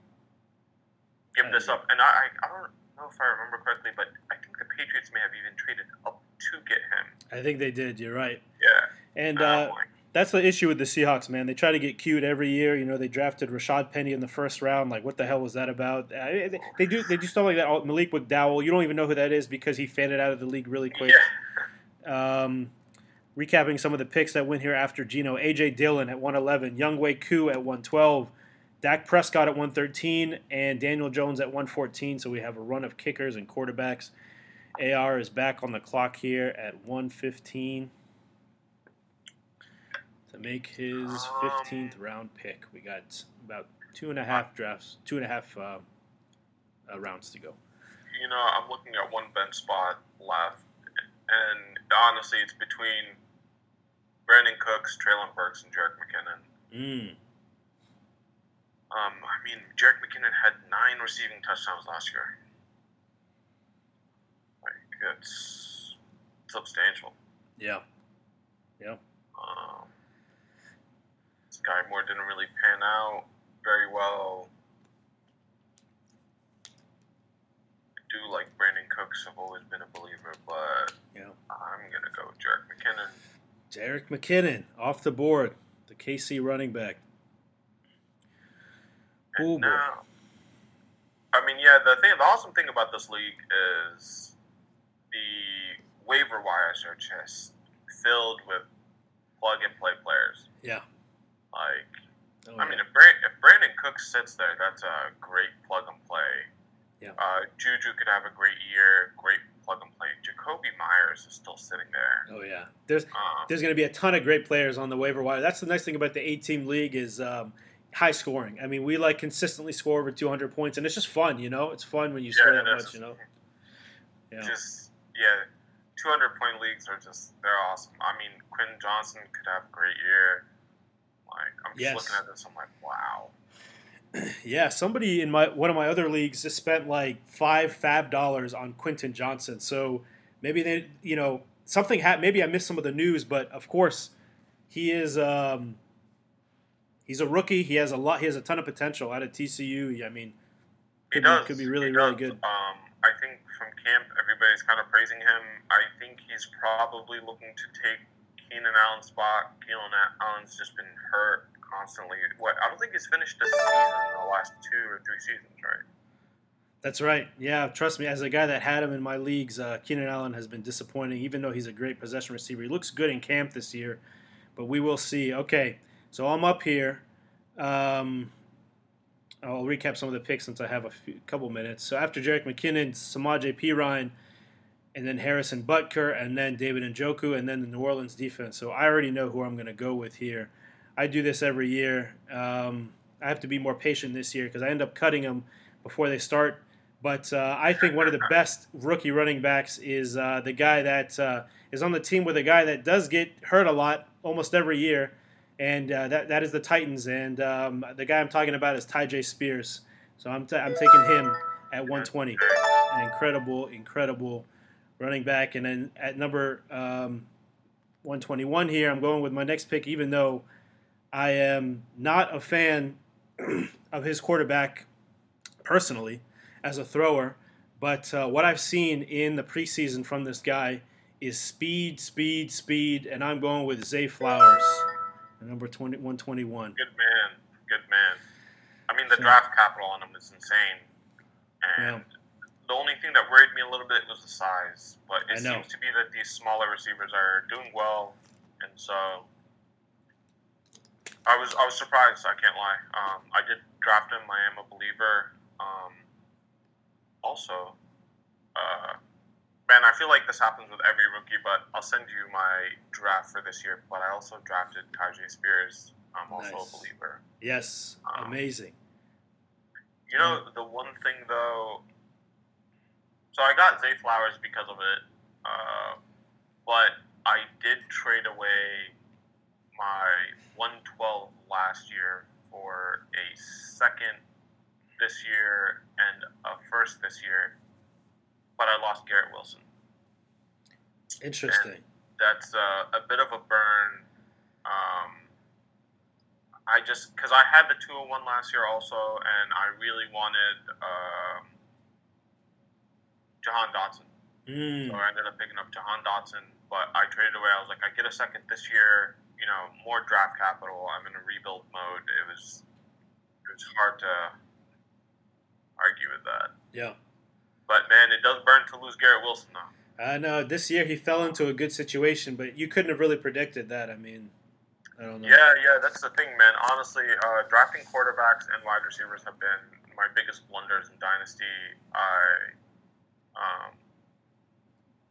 give this up?" And I, I don't know if I remember correctly, but I think the Patriots may have even traded up to get him. I think they did. You're right. Yeah. And uh, that's the issue with the Seahawks, man. They try to get cute every year. You know, they drafted Rashaad Penny in the first round. Like, what the hell was that about? Uh, they, do they do stuff like that. Oh, Malik McDowell, you don't even know who that is because he faded out of the league really quick. Yeah. Um, recapping some of the picks that went here after Geno: AJ Dillon at 111, Younghoe Koo at 112. Dak Prescott at 113 and Daniel Jones at 114. So we have a run of kickers and quarterbacks. AR is back on the clock here at 115 to make his 15th round pick. We got about two and a half drafts, two and a half uh, uh, rounds to go. You know, I'm looking at one bench spot left, and honestly, it's between Brandin Cooks, Treylon Burks, and Jerick McKinnon. Mm. Um, I mean, Jerick McKinnon had nine receiving touchdowns last year. Like, it's substantial. Yeah. Yeah. Um, Skyy Moore didn't really pan out very well. I do like Brandin Cooks. I've always been a believer, but yeah. I'm gonna go with Jerick McKinnon. Jerick McKinnon off the board, the KC running back. Oh now, I mean, yeah. The thing, the awesome thing about this league is the waiver wires are just filled with plug and play players. Yeah. Like, oh, I mean, if, Brand, if Brandin Cooks sits there, that's a great plug and play. Yeah. Uh, Juju could have a great year, great plug and play. Jakobi Meyers is still sitting there. Oh yeah, there's um, there's going to be a ton of great players on the waiver wire. That's the nice thing about the eight team league is um, high scoring. I mean, we like consistently score over 200 points, and it's just fun. You know, it's fun when you yeah, score that much. You know. Yeah. Just yeah, 200 point leagues are just they're awesome. I mean, Quinn Johnston could have a great year. Like I'm just yes. looking at this, I'm like, wow. Yeah, somebody in my one of my other leagues just spent like five fab dollars on Quentin Johnston. So maybe they, you know, something happened. Maybe I missed some of the news, but of course, he is. Um, he's a rookie. He has a lot. He has a ton of potential out of TCU. I mean, could, be, could be really really good. Um, I think from camp, everybody's kind of praising him. I think he's probably looking to take Keenan Allen's spot. Keenan Allen's just been hurt constantly. What I don't think he's finished this season in the last two or three seasons, right? That's right. Yeah, trust me. As a guy that had him in my leagues, uh, Keenan Allen has been disappointing. Even though he's a great possession receiver, he looks good in camp this year, but we will see. Okay, so I'm up here. Um, I'll recap some of the picks since I have a few, couple minutes. So after Jerick McKinnon, Samaje Perine, and then Harrison Butker, and then David Njoku, and then the New Orleans defense. So I already know who I'm going to go with here. I do this every year. Um, I have to be more patient this year because I end up cutting them before they start. But uh, I think one of the best rookie running backs is uh, the guy that uh, is on the team with a guy that does get hurt a lot almost every year, and uh, that that is the Titans. And um, the guy I'm talking about is Tyjae Spears. So I'm, t- I'm taking him at 120. An incredible, incredible running back. And then at number um, 121 here, I'm going with my next pick, even though I am not a fan of his quarterback personally as a thrower, but uh, what I've seen in the preseason from this guy is speed, speed, speed, and I'm going with Zay Flowers, number 20, 121. Good man, good man. I mean, the draft capital on him is insane, and yeah. The only thing that worried me a little bit was the size. But it seems to be that these smaller receivers are doing well, and so I was I was surprised. I can't lie. Um, I did draft him. I am a believer. Um, also, uh, man, I feel like this happens with every rookie. But I'll send you my draft for this year. But I also drafted Tyjae Spears. I'm also nice. a believer. Yes, um, amazing. You know the one thing though. So I got Zay Flowers because of it, uh, but I did trade away my 112 last year for a second this year and a first this year, but I lost Garrett Wilson. Interesting. And that's a, a, bit of a burn. Um, I just because I had the 201 last year also, and I really wanted um, Jahan Dotson. Mm. So I ended up picking up Jahan Dotson, but I traded away. I was like, I get a second this year you know more draft capital. I'm in a rebuild mode. It was it was hard to argue with that. Yeah. But man, it does burn to lose Garrett Wilson though. I know this year he fell into a good situation, but you couldn't have really predicted that. I mean, I don't know. Yeah, yeah, that's the thing, man. Honestly, uh, drafting quarterbacks and wide receivers have been my biggest blunders in Dynasty. I, um,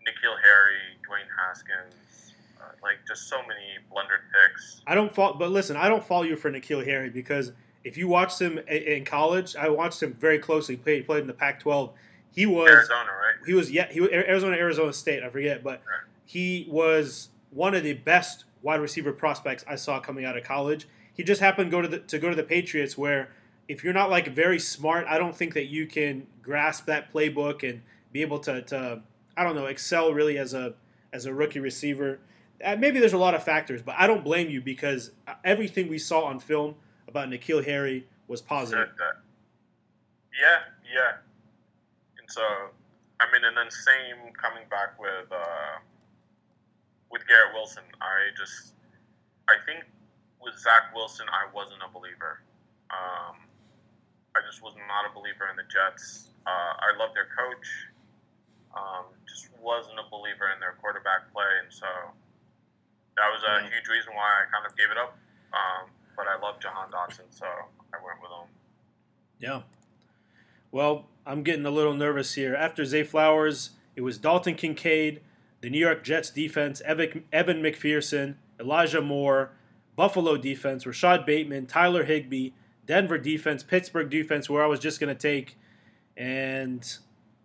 N'Keal Harry, Dwayne Haskins, uh, like just so many blundered picks. I don't fall, but listen, I don't follow you for N'Keal Harry because if you watched him in college, I watched him very closely. Play, he played in the Pac-12. He was Arizona, right? He was yeah, he was Arizona, Arizona State. I forget, but he was one of the best wide receiver prospects I saw coming out of college. He just happened to go to the to go to the Patriots, where if you're not like very smart, I don't think that you can grasp that playbook and be able to, to I don't know excel really as a as a rookie receiver. Uh, maybe there's a lot of factors, but I don't blame you because everything we saw on film about N'Keal Harry was positive. Yeah, yeah. And so, I mean, and then same coming back with uh, with Garrett Wilson. I just, I think with Zach Wilson, I wasn't a believer. Um, I just was not a believer in the Jets. Uh, I love their coach. Um, just wasn't a believer in their quarterback play, and so that was a yeah. huge reason why I kind of gave it up. Um, but I love Jahan Dotson, so I went with him. Yeah. Well, I'm getting a little nervous here. After Zay Flowers, it was Dalton Kincaid, the New York Jets defense, Evan, Evan McPherson, Elijah Moore, Buffalo defense, Rashod Bateman, Tyler Higbee, Denver defense, Pittsburgh defense, where I was just going to take. And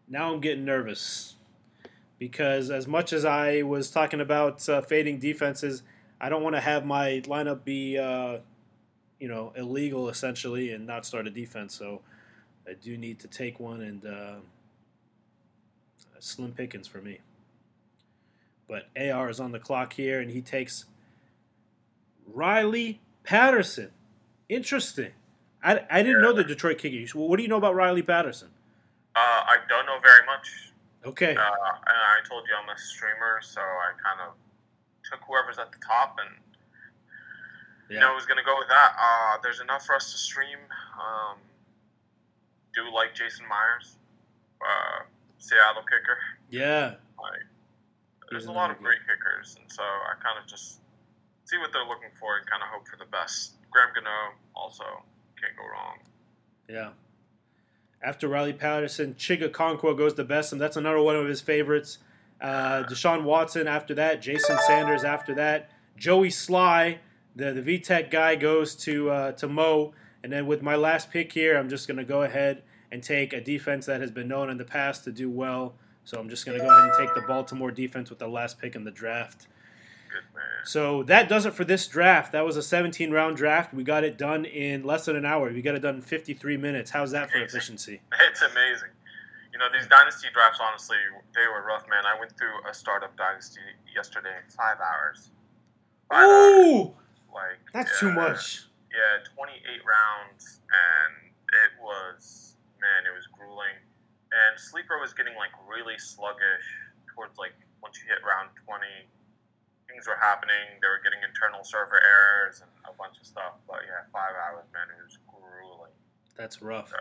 now I'm getting nervous because as much as I was talking about uh, fading defenses, I don't want to have my lineup be, uh, you know, illegal essentially and not start a defense. So I do need to take one and uh, slim pickings for me. But AR is on the clock here, and he takes Riley Patterson. Interesting. I, I didn't know the Detroit Kickers. What do you know about Riley Patterson? Uh, I don't know very much. Okay. Uh, and I told you I'm a streamer, so I kind of took whoever's at the top and yeah. you know was gonna go with that. Uh, there's enough for us to stream. Um, do like Jason Myers, uh, Seattle kicker. Yeah. Like, there's a lot of great kickers, and so I kind of just see what they're looking for and kind of hope for the best. Graham Gano also can't go wrong. Yeah. After Riley Patterson, Chig Okonkwo goes to Bessem. That's another one of his favorites. Uh, Deshaun Watson after that. Jason Sanders after that. Joey Slye, the, the VTech guy, goes to, uh, to Mo. And then with my last pick here, I'm just going to go ahead and take a defense that has been known in the past to do well. So I'm just going to go ahead and take the Baltimore defense with the last pick in the draft. So that does it for this draft. That was a 17 round draft. We got it done in less than an hour. We got it done in 53 minutes. How's that for efficiency? It's amazing. You know, these dynasty drafts, honestly, they were rough, man. I went through a startup dynasty yesterday in five hours. Five Ooh! Hours. Like, that's too much. Yeah, 28 rounds, and it was, man, it was grueling. And Sleeper was getting, like, really sluggish towards, like, once you hit round 20 things were happening. They were getting internal server errors and a bunch of stuff. But yeah, five hours, man, it was grueling. That's rough. So.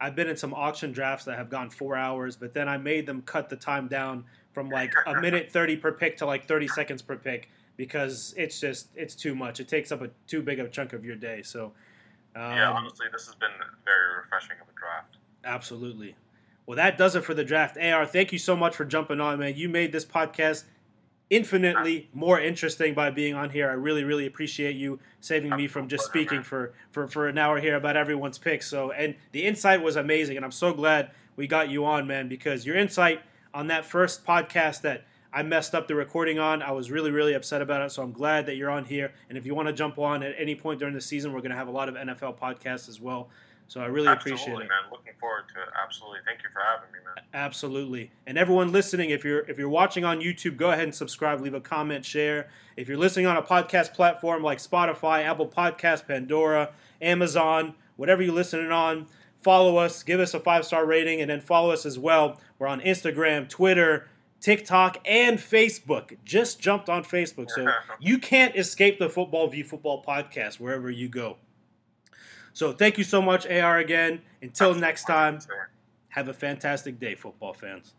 I've been in some auction drafts that have gone four hours, but then I made them cut the time down from like a minute 30 per pick to like 30 seconds per pick because it's just it's too much. It takes up a too big of a chunk of your day. So um, yeah, honestly, this has been very refreshing of a draft. Absolutely. Well, that does it for the draft. AR, thank you so much for jumping on, man. You made this podcast infinitely more interesting by being on here. I really, really appreciate you saving me from just speaking for, for, for an hour here about everyone's picks. So, and the insight was amazing, and I'm so glad we got you on, man, because your insight on that first podcast that I messed up the recording on, I was really, really upset about it. So I'm glad that you're on here. And if you want to jump on at any point during the season, we're going to have a lot of NFL podcasts as well. So I really Absolutely, appreciate it. man. Looking forward to it. Absolutely. Thank you for having me, man. Absolutely. And everyone listening, if you're if you're watching on YouTube, go ahead and subscribe, leave a comment, share. If you're listening on a podcast platform like Spotify, Apple Podcast, Pandora, Amazon, whatever you're listening on, follow us, give us a five star rating, and then follow us as well. We're on Instagram, Twitter, TikTok, and Facebook. Just jumped on Facebook, so you can't escape the Football View Football podcast wherever you go. So thank you so much, AR, again. Until next time, have a fantastic day, football fans.